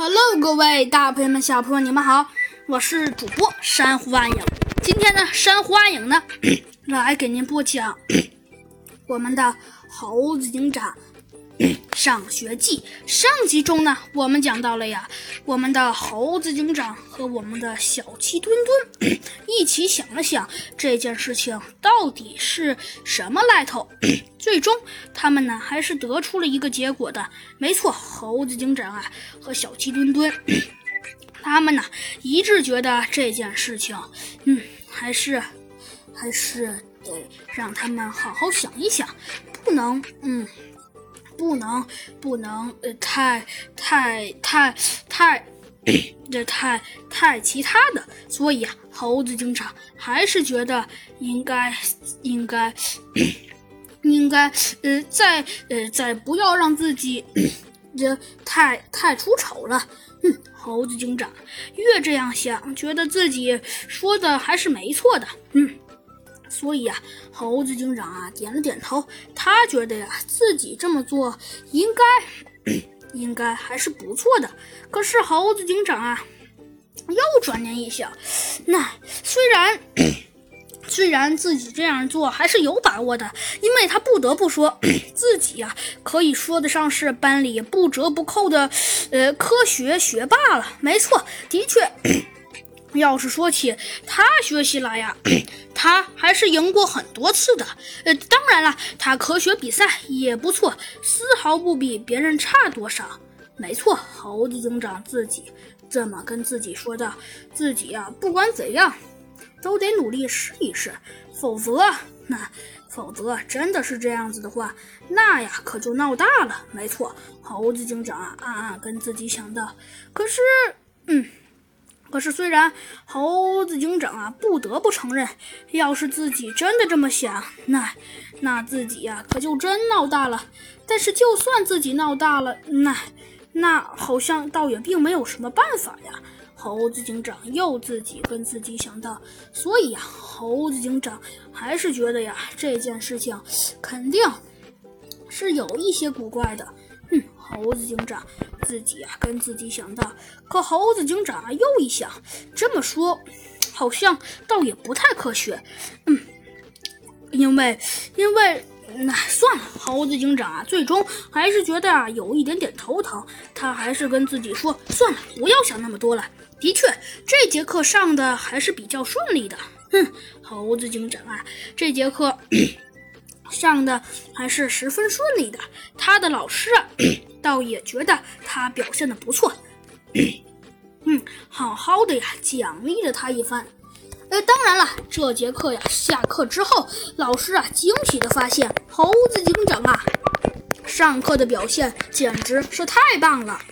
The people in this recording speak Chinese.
Hello，各位大朋友们、小朋友，你们好，我是主播珊瑚暗影。今天呢，珊瑚暗影呢 来给您播讲我们的《猴子警长上学记》。上集中呢，我们讲到了呀，我们的猴子警长和我们的小鸡墩墩一起想了想这件事情到底是什么来头。最终，他们呢还是得出了一个结果的。没错，猴子警长啊和小鸡墩墩，他们呢一致觉得这件事情，嗯，还是还是得让他们好好想一想，不能，嗯，不能不能呃太太太太这太太其他的。所以啊，猴子警长还是觉得应该应该。应该，呃，再，呃，再不要让自己这太太出丑了。嗯，猴子警长越这样想，觉得自己说的还是没错的。嗯，所以啊，猴子警长啊点了点头，他觉得呀，自己这么做应该，应该还是不错的。可是猴子警长啊，又转念一想，那虽然。虽然自己这样做还是有把握的，因为他不得不说，自己呀可以说得上是班里不折不扣的，呃，科学学霸了。没错，的确，要是说起他学习来呀，他还是赢过很多次的。呃，当然了，他科学比赛也不错，丝毫不比别人差多少。没错，猴子警长自己这么跟自己说的，自己呀，不管怎样。都得努力试一试，否则那否则真的是这样子的话，那呀可就闹大了。没错，猴子警长暗暗跟自己想到。可是，嗯，可是虽然猴子警长啊不得不承认，要是自己真的这么想，那那自己呀可就真闹大了。但是就算自己闹大了，那那好像倒也并没有什么办法呀。猴子警长又自己跟自己想到，所以呀，猴子警长还是觉得呀，这件事情肯定是有一些古怪的。猴子警长自己啊跟自己想到，可猴子警长啊又一想，这么说好像倒也不太科学。嗯，因为因为那算了，猴子警长啊，最终还是觉得啊有一点点头疼，他还是跟自己说，算了，不要想那么多了。的确，这节课上的还是比较顺利的。哼，猴子警长啊，这节课上的还是十分顺利的。他的老师啊，倒也觉得他表现的不错。嗯，好好的呀，奖励了他一番。呃，当然了，这节课呀，下课之后，老师啊，惊喜的发现，猴子警长啊，上课的表现简直是太棒了。